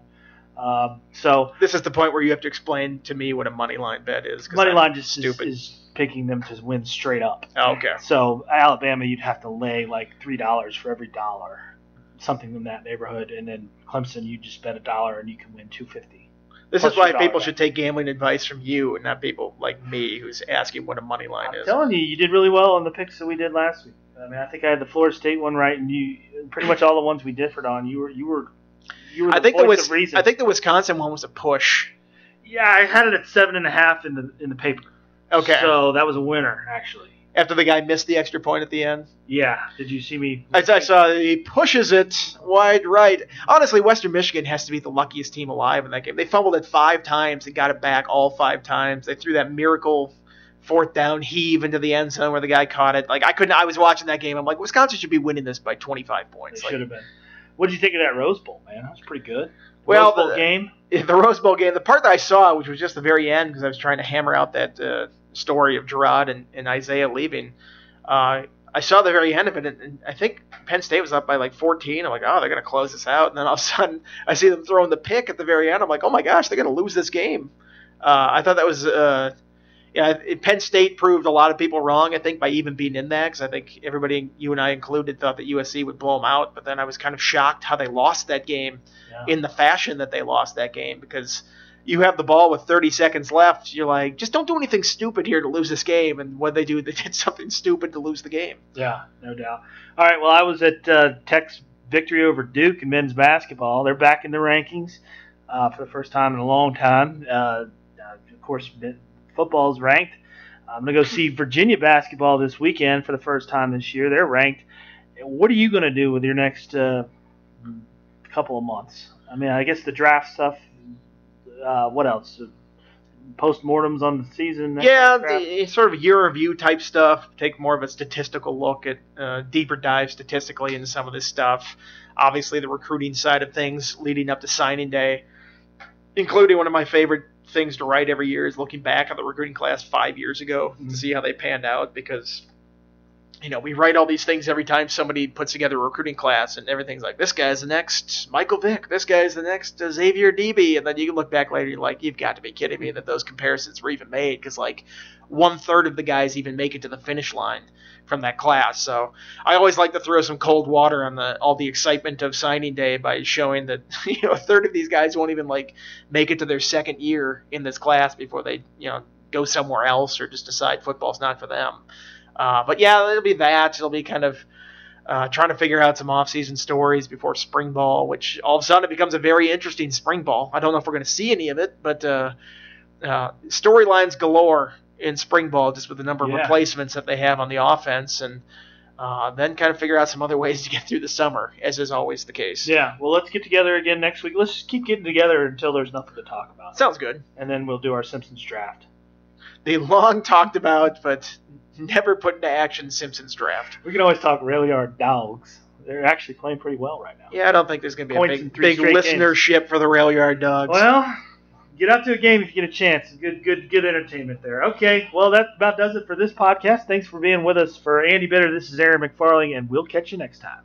Um, so This is the point where you have to explain to me what a money line bet is. money I'm line just is, stupid. is picking them to win straight up. Oh, okay. So Alabama, you'd have to lay like three dollars for every dollar, something in that neighborhood, and then Clemson, you just bet a dollar and you can win two fifty. This is why people should take gambling advice from you and not people like me who's asking what a money line I'm is. telling you, you did really well on the picks that we did last week. I mean, I think I had the Florida State one right, and you pretty much all the ones we differed on. You were you were you were the I think voice the of reason. I think the Wisconsin one was a push. yeah, I had it at seven and a half in the in the paper. Okay. So that was a winner actually. After the guy missed the extra point at the end. Yeah. Did you see me? I, I saw he pushes it wide right. Honestly, Western Michigan has to be the luckiest team alive in that game. They fumbled it five times and got it back all five times. They threw that miracle fourth down heave into the end zone where the guy caught it. Like I couldn't. I was watching that game. I'm like, Wisconsin should be winning this by 25 They points. should have been. What did you think of that Rose Bowl, man? That was pretty good. Well, Rose Bowl the- game. the Rose Bowl game, the part that I saw, which was just the very end, because I was trying to hammer out that uh, story of Jerod and, and Isaiah leaving. Uh, I saw the very end of it, and, and I think Penn State was up by like 14. I'm like, oh, they're going to close this out. And then all of a sudden, I see them throwing the pick at the very end. I'm like, oh my gosh, they're going to lose this game. Uh, I thought that was, uh, yeah, Penn State proved a lot of people wrong, I think, by even being in that, because I think everybody, you and I included, thought that USC would blow them out. But then I was kind of shocked how they lost that game Yeah. in the fashion that they lost that game because you have the ball with 30 seconds left. You're like, just don't do anything stupid here to lose this game. And what they do, they did something stupid to lose the game. Yeah, no doubt. All right, well, I was at uh, Tech's victory over Duke in men's basketball. They're back in the rankings uh, for the first time in a long time. Uh, uh, of course, football is ranked. I'm going to go see Virginia basketball this weekend for the first time this year. They're ranked. What are you going to do with your next uh, couple of months? I mean, I guess the draft stuff. Uh, what else? Postmortems on the season. Yeah, kind of crap? the, sort of year review type stuff. Take more of a statistical look at uh, deeper dive statistically into some of this stuff. Obviously, the recruiting side of things leading up to signing day, including one of my favorite things to write every year is looking back at the recruiting class five years ago Mhm. to see how they panned out because you know we write all these things every time somebody puts together a recruiting class and everything's like this guy's the next Michael Vick, this guy's the next uh, Xavier Adibi, and then you can look back later you're like you've got to be kidding me that those comparisons were even made because like one third of the guys even make it to the finish line from that class. So I always like to throw some cold water on the all the excitement of signing day by showing that you know a third of these guys won't even like make it to their second year in this class before they you know go somewhere else or just decide football's not for them. Uh, but yeah, it'll be that. It'll be kind of uh, trying to figure out some off-season stories before spring ball, which all of a sudden it becomes a very interesting spring ball. I don't know if we're going to see any of it, but uh, uh, storylines galore in spring ball just with the number of Yeah. replacements that they have on the offense, and uh, then kind of figure out some other ways to get through the summer, as is always the case. Yeah, well, let's get together again next week. Let's just keep getting together until there's nothing to talk about, Sounds good. and then we'll do our Simpsons draft. The long talked about but never put into action Simpsons draft. We can always talk our dogs. They're actually playing pretty well right now. Yeah, I don't think there's going to be Points a big, big straight games. listenership for the Rail Yard Dawgs. Well, get out to a game if you get a chance. Good, good, good entertainment there. Okay, well that about does it for this podcast. Thanks for being with us. For Andy Bitter, this is Aaron McFarling, and we'll catch you next time.